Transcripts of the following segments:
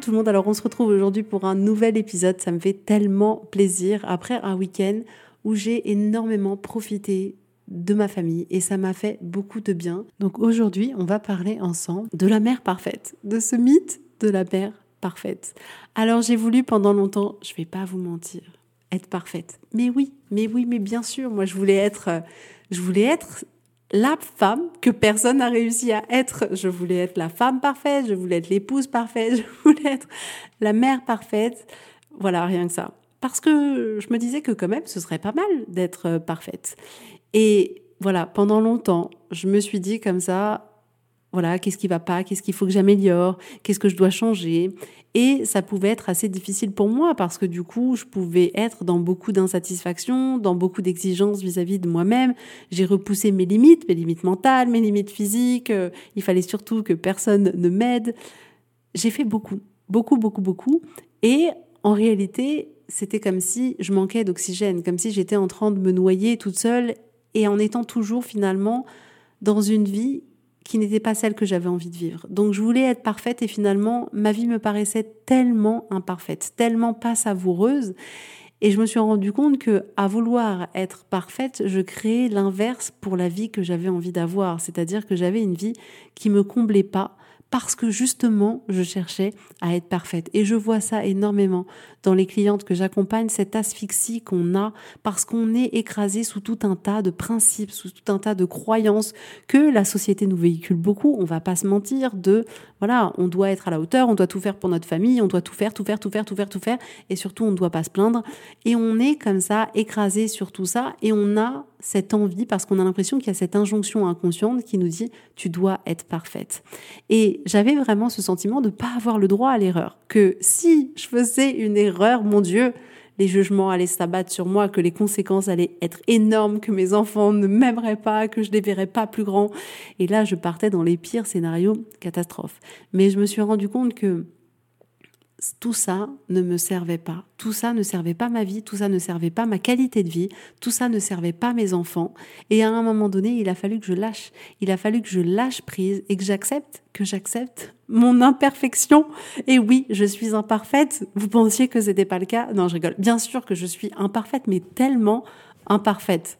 Tout le monde, alors on se retrouve aujourd'hui pour un nouvel épisode, ça me fait tellement plaisir après un week-end où j'ai énormément profité de ma famille et ça m'a fait beaucoup de bien. Donc aujourd'hui on va parler ensemble de la mère parfaite, de ce mythe de la mère parfaite. Alors j'ai voulu pendant longtemps, je vais pas vous mentir, être parfaite. Mais oui, mais oui, mais bien sûr, moi je voulais être, je voulais être la femme que personne n'a réussi à être. Je voulais être la femme parfaite, je voulais être l'épouse parfaite, je voulais être la mère parfaite. Voilà, rien que ça. Parce que je me disais que quand même, ce serait pas mal d'être euh, parfaite. Et voilà, pendant longtemps, je me suis dit comme ça, voilà, qu'est-ce qui va pas, qu'est-ce qu'il faut que j'améliore, qu'est-ce que je dois changer. Et ça pouvait être assez difficile pour moi parce que du coup, je pouvais être dans beaucoup d'insatisfaction, dans beaucoup d'exigences vis-à-vis de moi-même. J'ai repoussé mes limites, mes limites mentales, mes limites physiques. Euh, il fallait surtout que personne ne m'aide. J'ai fait beaucoup, beaucoup, beaucoup, beaucoup. Et en réalité, c'était comme si je manquais d'oxygène, comme si j'étais en train de me noyer toute seule et en étant toujours finalement dans une vie qui n'était pas celle que j'avais envie de vivre. Donc je voulais être parfaite et finalement ma vie me paraissait tellement imparfaite, tellement pas savoureuse et je me suis rendu compte que à vouloir être parfaite, je créais l'inverse pour la vie que j'avais envie d'avoir, c'est-à-dire que j'avais une vie qui me comblait pas parce que justement, je cherchais à être parfaite. Et je vois ça énormément dans les clientes que j'accompagne, cette asphyxie qu'on a parce qu'on est écrasé sous tout un tas de principes, sous tout un tas de croyances que la société nous véhicule beaucoup. On va pas se mentir de, voilà, on doit être à la hauteur, on doit tout faire pour notre famille, on doit tout faire, tout faire, tout faire, tout faire, tout faire. Et surtout, on ne doit pas se plaindre. Et on est comme ça, écrasé sur tout ça. Et on a cette envie parce qu'on a l'impression qu'il y a cette injonction inconsciente qui nous dit tu dois être parfaite. Et j'avais vraiment ce sentiment de ne pas avoir le droit à l'erreur, que si je faisais une erreur, mon Dieu, les jugements allaient s'abattre sur moi, que les conséquences allaient être énormes, que mes enfants ne m'aimeraient pas, que je ne les verrais pas plus grands. Et là, je partais dans les pires scénarios catastrophes. Mais je me suis rendu compte que tout ça ne me servait pas. Tout ça ne servait pas ma vie, tout ça ne servait pas ma qualité de vie, tout ça ne servait pas mes enfants. Et à un moment donné, il a fallu que je lâche. Il a fallu que je lâche prise et que j'accepte, que j'accepte mon imperfection. Et oui, je suis imparfaite. Vous pensiez que c'était pas le cas Non, je rigole. Bien sûr que je suis imparfaite, mais tellement imparfaite.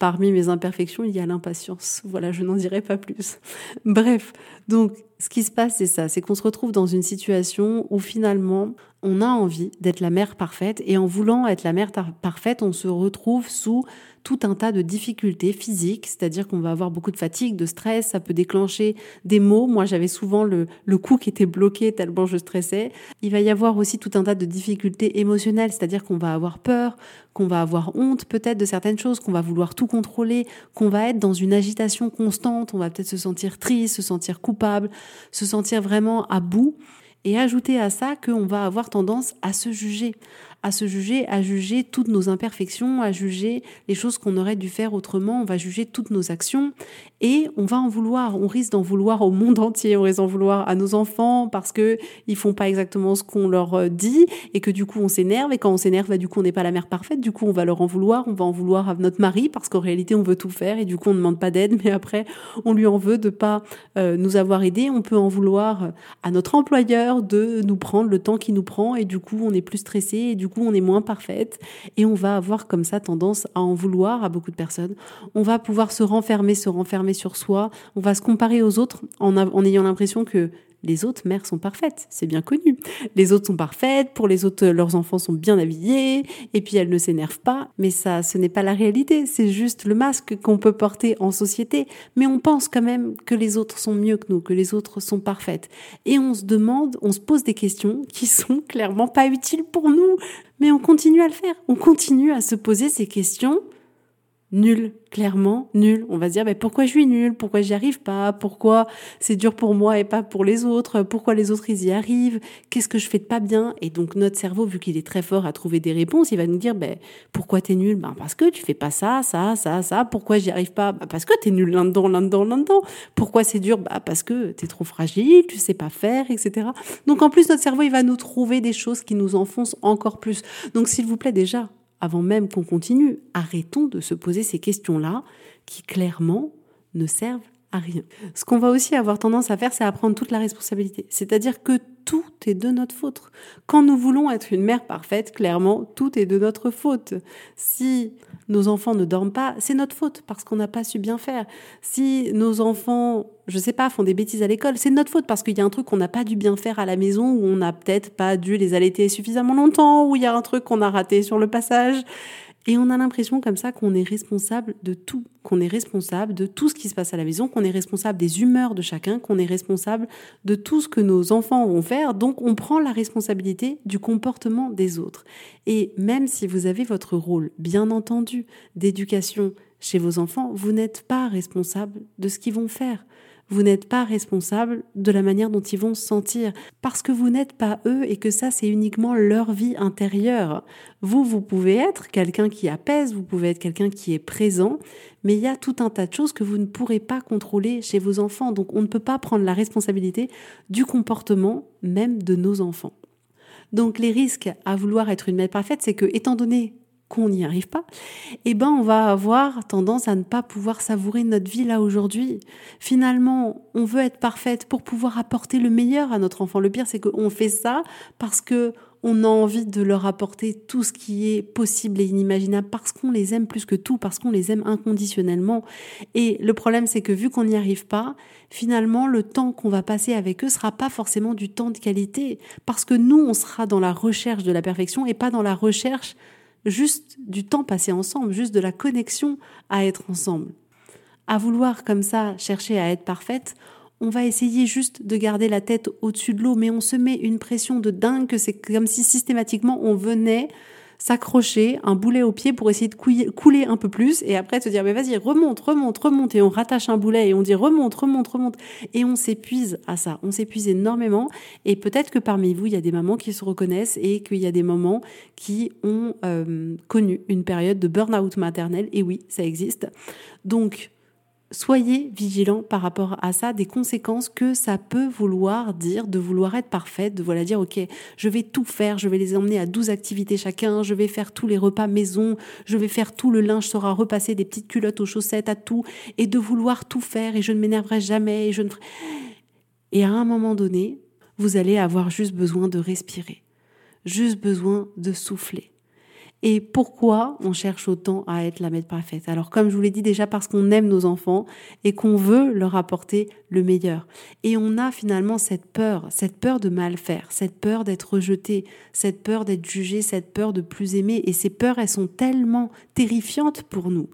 Parmi mes imperfections, il y a l'impatience. Voilà, je n'en dirai pas plus. Bref, donc ce qui se passe, c'est ça, c'est qu'on se retrouve dans une situation où finalement, on a envie d'être la mère parfaite et en voulant être la mère parfaite, on se retrouve sous tout un tas de difficultés physiques, c'est-à-dire qu'on va avoir beaucoup de fatigue, de stress, ça peut déclencher des maux. Moi, j'avais souvent le, cou qui était bloqué tellement je stressais. Il va y avoir aussi tout un tas de difficultés émotionnelles, c'est-à-dire qu'on va avoir peur, qu'on va avoir honte peut-être de certaines choses, qu'on va vouloir tout contrôler, qu'on va être dans une agitation constante, on va peut-être se sentir triste, se sentir coupable, se sentir vraiment à bout. Et ajouter à ça qu'on va avoir tendance à se juger, à se juger, à juger toutes nos imperfections, à juger les choses qu'on aurait dû faire autrement, on va juger toutes nos actions et on va en vouloir, on risque d'en vouloir au monde entier, on risque d'en vouloir à nos enfants parce que ils font pas exactement ce qu'on leur euh, dit et que du coup on s'énerve. Et quand on s'énerve, bah, du coup on n'est pas la mère parfaite, du coup on va leur en vouloir, on va en vouloir à notre mari parce qu'en réalité on veut tout faire et du coup on ne demande pas d'aide. Mais après on lui en veut de pas euh, nous avoir aidé, on peut en vouloir à notre employeur de nous prendre le temps qu'il nous prend et du coup on est plus stressé et du coup on est moins parfaite et on va avoir comme ça tendance à en vouloir à beaucoup de personnes. On va pouvoir se renfermer, se renfermer sur soi, on va se comparer aux autres en, en ayant l'impression que les autres mères sont parfaites, c'est bien connu. Les autres sont parfaites, pour les autres, leurs enfants sont bien habillés, et puis elles ne s'énervent pas. Mais ça, ce n'est pas la réalité, c'est juste le masque qu'on peut porter en société. Mais on pense quand même que les autres sont mieux que nous, que les autres sont parfaites. Et on se demande, on se pose des questions qui sont clairement pas utiles pour nous. Mais on continue à le faire. On continue à se poser ces questions nul, clairement nul. On va se dire mais pourquoi je suis nul, pourquoi j'y arrive pas, pourquoi c'est dur pour moi et pas pour les autres, pourquoi les autres ils y arrivent, qu'est-ce que je fais de pas bien? Et donc notre cerveau vu qu'il est très fort à trouver des réponses, il va nous dire ben pourquoi t'es nul, ben parce que tu fais pas ça, ça, ça, ça, pourquoi j'y arrive pas, ben, parce que t'es nul là-dedans, là-dedans, là-dedans, pourquoi c'est dur, ben parce que t'es trop fragile, tu sais pas faire, etc. Donc en plus notre cerveau il va nous trouver des choses qui nous enfoncent encore plus. Donc s'il vous plaît déjà avant même qu'on continue, arrêtons de se poser ces questions-là qui clairement ne servent à rien. Ce qu'on va aussi avoir tendance à faire, c'est à prendre toute la responsabilité. C'est-à-dire que tout est de notre faute. Quand nous voulons être une mère parfaite, clairement, tout est de notre faute. Si nos enfants ne dorment pas, c'est notre faute parce qu'on n'a pas su bien faire. Si nos enfants, je sais pas, font des bêtises à l'école, c'est notre faute parce qu'il y a un truc qu'on n'a pas dû bien faire à la maison ou on n'a peut-être pas dû les allaiter suffisamment longtemps ou il y a un truc qu'on a raté sur le passage. Et on a l'impression comme ça qu'on est responsable de tout, qu'on est responsable de tout ce qui se passe à la maison, qu'on est responsable des humeurs de chacun, qu'on est responsable de tout ce que nos enfants vont faire. Donc on prend la responsabilité du comportement des autres. Et même si vous avez votre rôle, bien entendu, d'éducation chez vos enfants, vous n'êtes pas responsable de ce qu'ils vont faire. Vous n'êtes pas responsable de la manière dont ils vont se sentir parce que vous n'êtes pas eux et que ça c'est uniquement leur vie intérieure. Vous, vous pouvez être quelqu'un qui apaise, vous pouvez être quelqu'un qui est présent, mais il y a tout un tas de choses que vous ne pourrez pas contrôler chez vos enfants. Donc on ne peut pas prendre la responsabilité du comportement même de nos enfants. Donc les risques à vouloir être une mère parfaite, c'est que étant donné qu'on n'y arrive pas, eh ben on va avoir tendance à ne pas pouvoir savourer notre vie là aujourd'hui. Finalement, on veut être parfaite pour pouvoir apporter le meilleur à notre enfant. Le pire, c'est qu'on fait ça parce que on a envie de leur apporter tout ce qui est possible et inimaginable parce qu'on les aime plus que tout, parce qu'on les aime inconditionnellement. Et le problème, c'est que vu qu'on n'y arrive pas, finalement, le temps qu'on va passer avec eux sera pas forcément du temps de qualité parce que nous, on sera dans la recherche de la perfection et pas dans la recherche juste du temps passé ensemble, juste de la connexion à être ensemble. À vouloir comme ça chercher à être parfaite, on va essayer juste de garder la tête au-dessus de l'eau, mais on se met une pression de dingue que c'est comme si systématiquement on venait s'accrocher un boulet au pied pour essayer de couler un peu plus et après se dire mais vas-y remonte remonte remonte et on rattache un boulet et on dit remonte remonte remonte et on s'épuise à ça. On s'épuise énormément et peut-être que parmi vous il y a des mamans qui se reconnaissent et qu'il y a des mamans qui ont euh, connu une période de burn-out maternel et oui ça existe. Donc soyez vigilants par rapport à ça, des conséquences que ça peut vouloir dire, de vouloir être parfaite, de voilà dire, ok, je vais tout faire, je vais les emmener à 12 activités chacun, je vais faire tous les repas maison, je vais faire tout le linge sera repassé, des petites culottes aux chaussettes, à tout, et de vouloir tout faire, et je ne m'énerverai jamais, et je ne Et à un moment donné, vous allez avoir juste besoin de respirer, juste besoin de souffler et pourquoi on cherche autant à être la mère parfaite? Alors comme je vous l'ai dit déjà parce qu'on aime nos enfants et qu'on veut leur apporter le meilleur. Et on a finalement cette peur, cette peur de mal faire, cette peur d'être rejeté, cette peur d'être jugé, cette peur de plus aimer. Et ces peurs, elles sont tellement terrifiantes pour nous.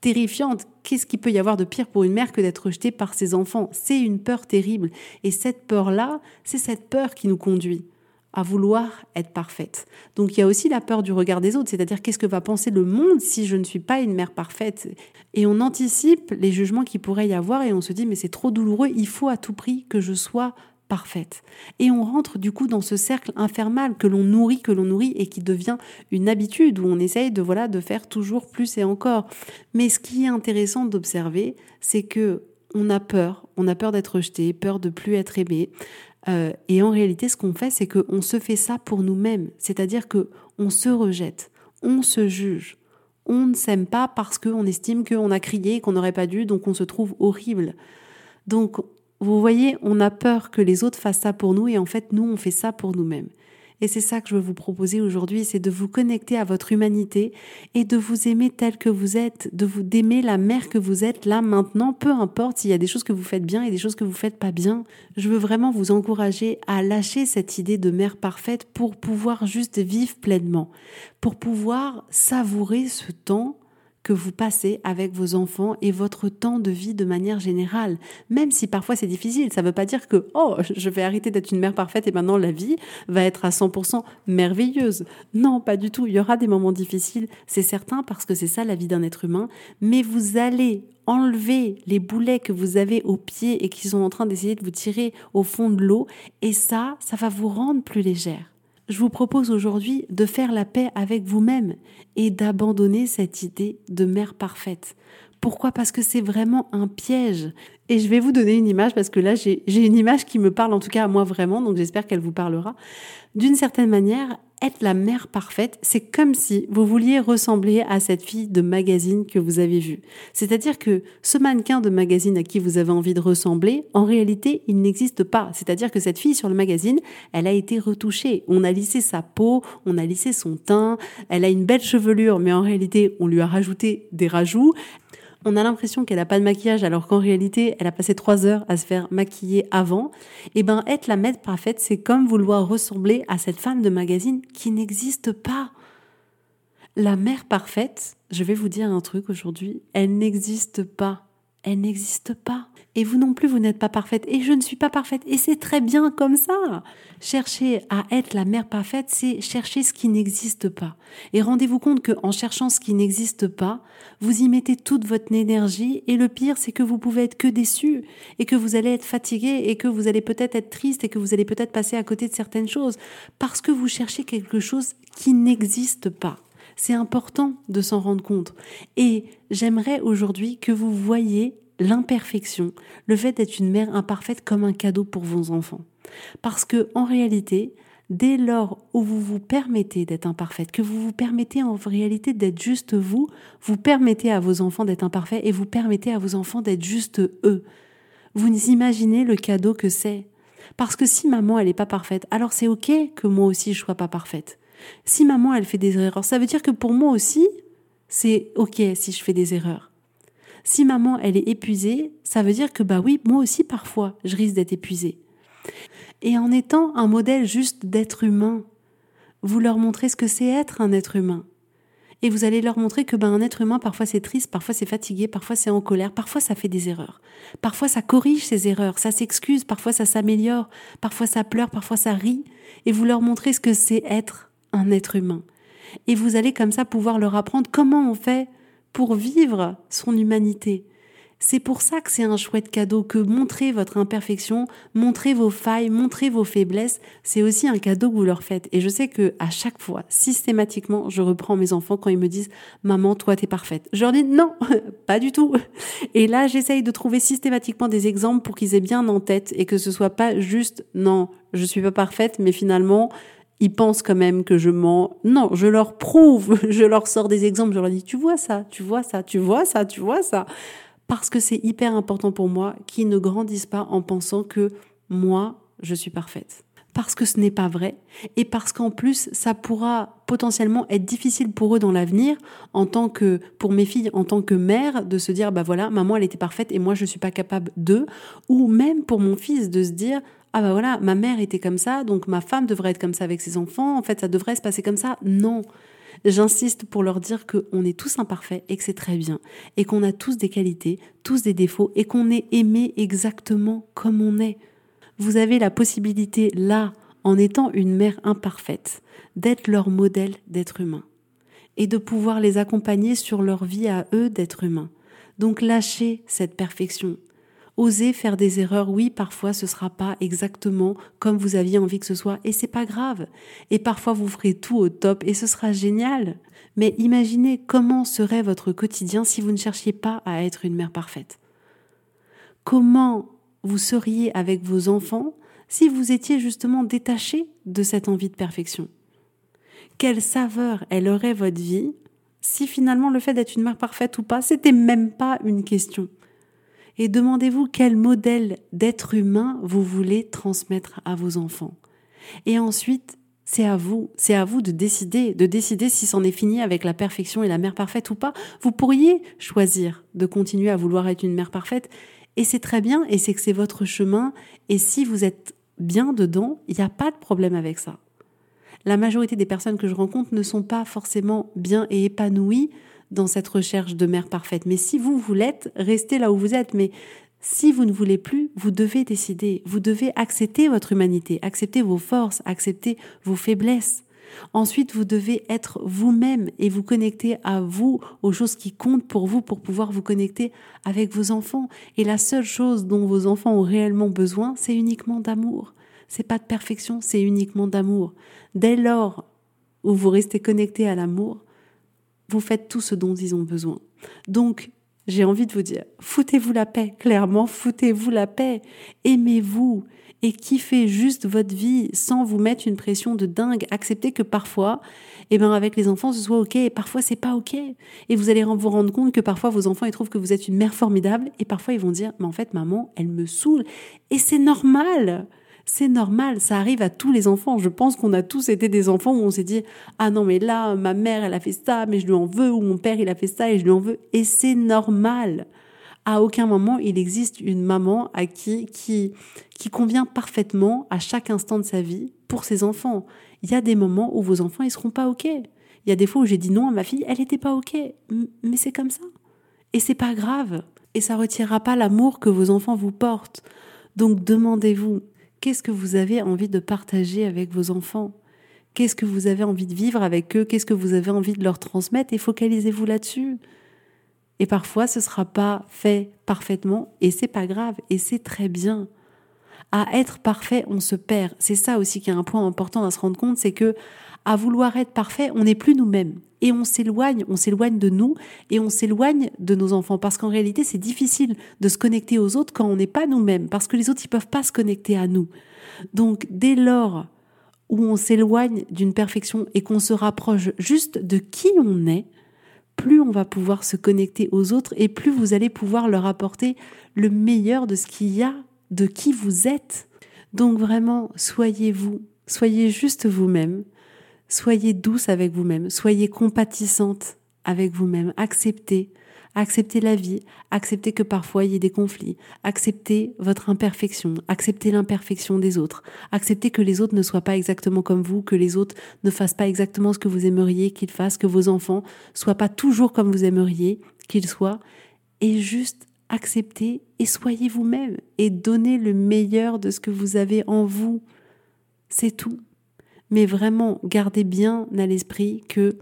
Terrifiantes. Qu'est-ce qu'il peut y avoir de pire pour une mère que d'être rejetée par ses enfants? C'est une peur terrible. Et cette peur-là, c'est cette peur qui nous conduit à vouloir être parfaite. Donc il y a aussi la peur du regard des autres, c'est-à-dire qu'est-ce que va penser le monde si je ne suis pas une mère parfaite? Et on anticipe les jugements qui pourrait y avoir et on se dit mais c'est trop douloureux, il faut à tout prix que je sois parfaite. Et on rentre du coup dans ce cercle infernal que l'on nourrit, que l'on nourrit et qui devient une habitude où on essaye de voilà de faire toujours plus et encore. Mais ce qui est intéressant d'observer, c'est que on a peur, on a peur d'être rejeté, peur de plus être aimé, euh, et en réalité, ce qu'on fait, c'est qu'on se fait ça pour nous-mêmes. C'est-à-dire que on se rejette, on se juge. On ne s'aime pas parce qu'on estime qu'on a crié, qu'on n'aurait pas dû, donc on se trouve horrible. Donc, vous voyez, on a peur que les autres fassent ça pour nous et en fait, nous, on fait ça pour nous-mêmes. Et c'est ça que je veux vous proposer aujourd'hui, c'est de vous connecter à votre humanité et de vous aimer tel que vous êtes, de vous d'aimer la mère que vous êtes là maintenant, peu importe s'il y a des choses que vous faites bien et des choses que vous faites pas bien. Je veux vraiment vous encourager à lâcher cette idée de mère parfaite pour pouvoir juste vivre pleinement, pour pouvoir savourer ce temps que vous passez avec vos enfants et votre temps de vie de manière générale. Même si parfois c'est difficile, ça ne veut pas dire que oh, je vais arrêter d'être une mère parfaite et maintenant la vie va être à 100% merveilleuse. Non, pas du tout. Il y aura des moments difficiles, c'est certain, parce que c'est ça la vie d'un être humain. Mais vous allez enlever les boulets que vous avez aux pieds et qui sont en train d'essayer de vous tirer au fond de l'eau. Et ça, ça va vous rendre plus légère je vous propose aujourd'hui de faire la paix avec vous-même et d'abandonner cette idée de mère parfaite. Pourquoi? Parce que c'est vraiment un piège. Et je vais vous donner une image parce que là, j'ai une image qui me parle en tout cas à moi vraiment, donc j'espère qu'elle vous parlera. D'une certaine manière, être la mère parfaite, c'est comme si vous vouliez ressembler à cette fille de magazine que vous avez vue. C'est-à-dire que ce mannequin de magazine à qui vous avez envie de ressembler, en réalité, il n'existe pas. C'est-à-dire que cette fille sur le magazine, elle a été retouchée. On a lissé sa peau, on a lissé son teint, elle a une belle chevelure, mais en réalité, on lui a rajouté des rajouts on a l'impression qu'elle n'a pas de maquillage alors qu'en réalité, elle a passé trois heures à se faire maquiller avant. Et eh ben, être la maître parfaite, c'est comme vouloir ressembler à cette femme de magazine qui n'existe pas. La mère parfaite, je vais vous dire un truc aujourd'hui, elle n'existe pas. Elle n'existe pas. Et vous non plus, vous n'êtes pas parfaite. Et je ne suis pas parfaite. Et c'est très bien comme ça. Chercher à être la mère parfaite, c'est chercher ce qui n'existe pas. Et rendez-vous compte qu'en cherchant ce qui n'existe pas, vous y mettez toute votre énergie. Et le pire, c'est que vous pouvez être que déçu. Et que vous allez être fatigué. Et que vous allez peut-être être triste. Et que vous allez peut-être passer à côté de certaines choses. Parce que vous cherchez quelque chose qui n'existe pas. C'est important de s'en rendre compte. Et j'aimerais aujourd'hui que vous voyiez l'imperfection, le fait d'être une mère imparfaite comme un cadeau pour vos enfants. Parce que, en réalité, dès lors où vous vous permettez d'être imparfaite, que vous vous permettez en réalité d'être juste vous, vous permettez à vos enfants d'être imparfaits et vous permettez à vos enfants d'être juste eux. Vous imaginez le cadeau que c'est. Parce que si maman, elle n'est pas parfaite, alors c'est ok que moi aussi je sois pas parfaite. Si maman, elle fait des erreurs, ça veut dire que pour moi aussi, c'est ok si je fais des erreurs. Si maman, elle est épuisée, ça veut dire que bah oui, moi aussi parfois, je risque d'être épuisée. Et en étant un modèle juste d'être humain, vous leur montrez ce que c'est être un être humain. Et vous allez leur montrer que ben, un être humain, parfois c'est triste, parfois c'est fatigué, parfois c'est en colère, parfois ça fait des erreurs. Parfois ça corrige ses erreurs, ça s'excuse, parfois ça s'améliore, parfois ça pleure, parfois ça rit. Et vous leur montrez ce que c'est être un être humain. Et vous allez comme ça pouvoir leur apprendre comment on fait pour vivre son humanité. C'est pour ça que c'est un chouette cadeau que montrer votre imperfection, montrer vos failles, montrer vos faiblesses, c'est aussi un cadeau que vous leur faites. Et je sais que à chaque fois, systématiquement, je reprends mes enfants quand ils me disent "Maman, toi t'es parfaite." Je leur dis "Non, pas du tout." Et là, j'essaye de trouver systématiquement des exemples pour qu'ils aient bien en tête et que ce soit pas juste "Non, je suis pas parfaite, mais finalement, ils pensent quand même que je mens. Non, je leur prouve, je leur sors des exemples, je leur dis, tu vois ça, tu vois ça, tu vois ça, tu vois ça. Parce que c'est hyper important pour moi qu'ils ne grandissent pas en pensant que moi, je suis parfaite. Parce que ce n'est pas vrai et parce qu'en plus, ça pourra potentiellement être difficile pour eux dans l'avenir, en tant que, pour mes filles, en tant que mère, de se dire, bah voilà, maman, elle était parfaite et moi, je suis pas capable de, ou même pour mon fils de se dire, ah bah voilà, ma mère était comme ça, donc ma femme devrait être comme ça avec ses enfants, en fait ça devrait se passer comme ça. Non. J'insiste pour leur dire qu'on est tous imparfaits et que c'est très bien, et qu'on a tous des qualités, tous des défauts, et qu'on est aimé exactement comme on est. Vous avez la possibilité là, en étant une mère imparfaite, d'être leur modèle d'être humain, et de pouvoir les accompagner sur leur vie à eux d'être humains. Donc lâchez cette perfection, Osez faire des erreurs, oui, parfois ce sera pas exactement comme vous aviez envie que ce soit et c'est pas grave. Et parfois vous ferez tout au top et ce sera génial. Mais imaginez comment serait votre quotidien si vous ne cherchiez pas à être une mère parfaite. Comment vous seriez avec vos enfants si vous étiez justement détaché de cette envie de perfection? Quelle saveur elle aurait votre vie si finalement le fait d'être une mère parfaite ou pas, c'était même pas une question? Et demandez-vous quel modèle d'être humain vous voulez transmettre à vos enfants. Et ensuite, C'est à vous, c'est à vous de décider, de décider si c'en est fini avec la perfection et la mère parfaite ou pas. Vous pourriez choisir de continuer à vouloir être une mère parfaite et c'est très bien et c'est que c'est votre chemin et si vous êtes bien dedans, il n'y a pas de problème avec ça. La majorité des personnes que je rencontre ne sont pas forcément bien et épanouies dans cette recherche de mère parfaite. Mais si vous, vous l'êtes, restez là où vous êtes. Mais si vous ne voulez plus, vous devez décider, vous devez accepter votre humanité, accepter vos forces, accepter vos faiblesses. Ensuite, vous devez être vous-même et vous connecter à vous, aux choses qui comptent pour vous, pour pouvoir vous connecter avec vos enfants. Et la seule chose dont vos enfants ont réellement besoin, c'est uniquement d'amour. C'est pas de perfection, c'est uniquement d'amour. Dès lors où vous restez connecté à l'amour, vous faites tout ce dont ils ont besoin. Donc, j'ai envie de vous dire, foutez-vous la paix, clairement, foutez-vous la paix, aimez-vous et kiffez juste votre vie sans vous mettre une pression de dingue. Acceptez que parfois, eh ben, avec les enfants, ce soit ok et parfois c'est pas ok. Et vous allez vous rendre compte que parfois vos enfants, ils trouvent que vous êtes une mère formidable et parfois ils vont dire, mais en fait, maman, elle me saoule. Et c'est normal. C'est normal, ça arrive à tous les enfants. Je pense qu'on a tous été des enfants où on s'est dit ah non mais là ma mère elle a fait ça mais je lui en veux ou mon père il a fait ça et je lui en veux et c'est normal. À aucun moment il existe une maman à qui qui qui convient parfaitement à chaque instant de sa vie pour ses enfants. Il y a des moments où vos enfants ils seront pas OK. Il y a des fois où j'ai dit non à ma fille, elle n'était pas OK. Mais c'est comme ça. Et c'est pas grave et ça retirera pas l'amour que vos enfants vous portent. Donc demandez-vous Qu'est-ce que vous avez envie de partager avec vos enfants? Qu'est-ce que vous avez envie de vivre avec eux? Qu'est-ce que vous avez envie de leur transmettre? Et focalisez-vous là-dessus. Et parfois, ce sera pas fait parfaitement, et c'est pas grave, et c'est très bien. À être parfait, on se perd. C'est ça aussi qui est un point important à se rendre compte, c'est que à vouloir être parfait, on n'est plus nous-mêmes. Et on s'éloigne, on s'éloigne de nous et on s'éloigne de nos enfants. Parce qu'en réalité, c'est difficile de se connecter aux autres quand on n'est pas nous-mêmes. Parce que les autres, ils peuvent pas se connecter à nous. Donc, dès lors où on s'éloigne d'une perfection et qu'on se rapproche juste de qui on est, plus on va pouvoir se connecter aux autres et plus vous allez pouvoir leur apporter le meilleur de ce qu'il y a, de qui vous êtes. Donc vraiment, soyez vous, soyez juste vous-même, Soyez douce avec vous-même, soyez compatissante avec vous-même, acceptez, acceptez la vie, acceptez que parfois il y ait des conflits, acceptez votre imperfection, acceptez l'imperfection des autres, acceptez que les autres ne soient pas exactement comme vous, que les autres ne fassent pas exactement ce que vous aimeriez qu'ils fassent, que vos enfants soient pas toujours comme vous aimeriez qu'ils soient, et juste acceptez et soyez vous-même et donnez le meilleur de ce que vous avez en vous. C'est tout. Mais vraiment, gardez bien à l'esprit que,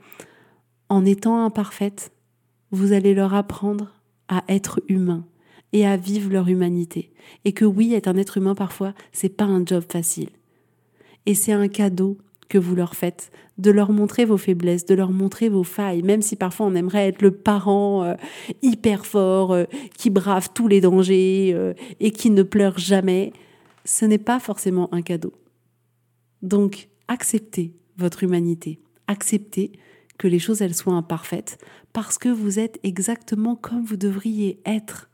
en étant imparfaite, vous allez leur apprendre à être humain et à vivre leur humanité. Et que oui, être un être humain parfois, c'est pas un job facile. Et c'est un cadeau que vous leur faites, de leur montrer vos faiblesses, de leur montrer vos failles, même si parfois on aimerait être le parent euh, hyper fort, euh, qui brave tous les dangers euh, et qui ne pleure jamais, ce n'est pas forcément un cadeau. Donc, acceptez votre humanité, acceptez que les choses elles soient imparfaites parce que vous êtes exactement comme vous devriez être.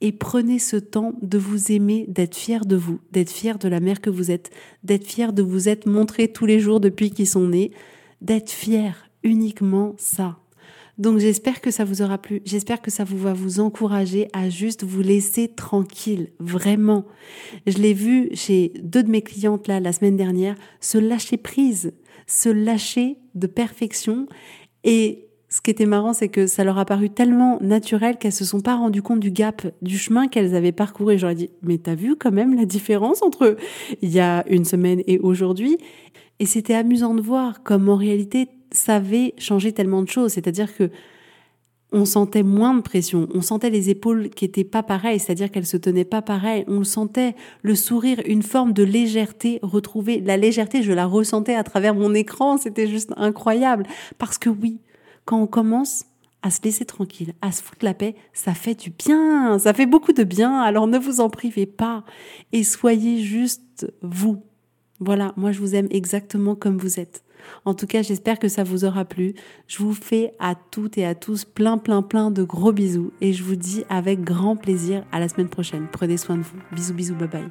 Et prenez ce temps de vous aimer, d'être fier de vous, d'être fier de la mère que vous êtes, d'être fier de vous être montré tous les jours depuis qu'ils sont nés, d'être fier uniquement ça. Donc j'espère que ça vous aura plu, j'espère que ça vous va vous encourager à juste vous laisser tranquille, vraiment. Je l'ai vu chez deux de mes clientes là la semaine dernière, se lâcher prise, se lâcher de perfection et ce qui était marrant, c'est que ça leur a paru tellement naturel qu'elles se sont pas rendues compte du gap, du chemin qu'elles avaient parcouru. J'aurais dit, mais t'as vu quand même la différence entre il y a une semaine et aujourd'hui? Et c'était amusant de voir comme en réalité savait changer tellement de choses. C'est-à-dire que on sentait moins de pression, on sentait les épaules qui étaient pas pareilles, c'est-à-dire qu'elles se tenaient pas pareilles, on sentait le sourire, une forme de légèreté retrouvée. La légèreté, je la ressentais à travers mon écran, c'était juste incroyable. Parce que oui, quand on commence à se laisser tranquille, à se foutre la paix, ça fait du bien, ça fait beaucoup de bien, alors ne vous en privez pas et soyez juste vous. Voilà, moi je vous aime exactement comme vous êtes. En tout cas, j'espère que ça vous aura plu. Je vous fais à toutes et à tous plein, plein, plein de gros bisous et je vous dis avec grand plaisir à la semaine prochaine. Prenez soin de vous. Bisous, bisous, bye bye.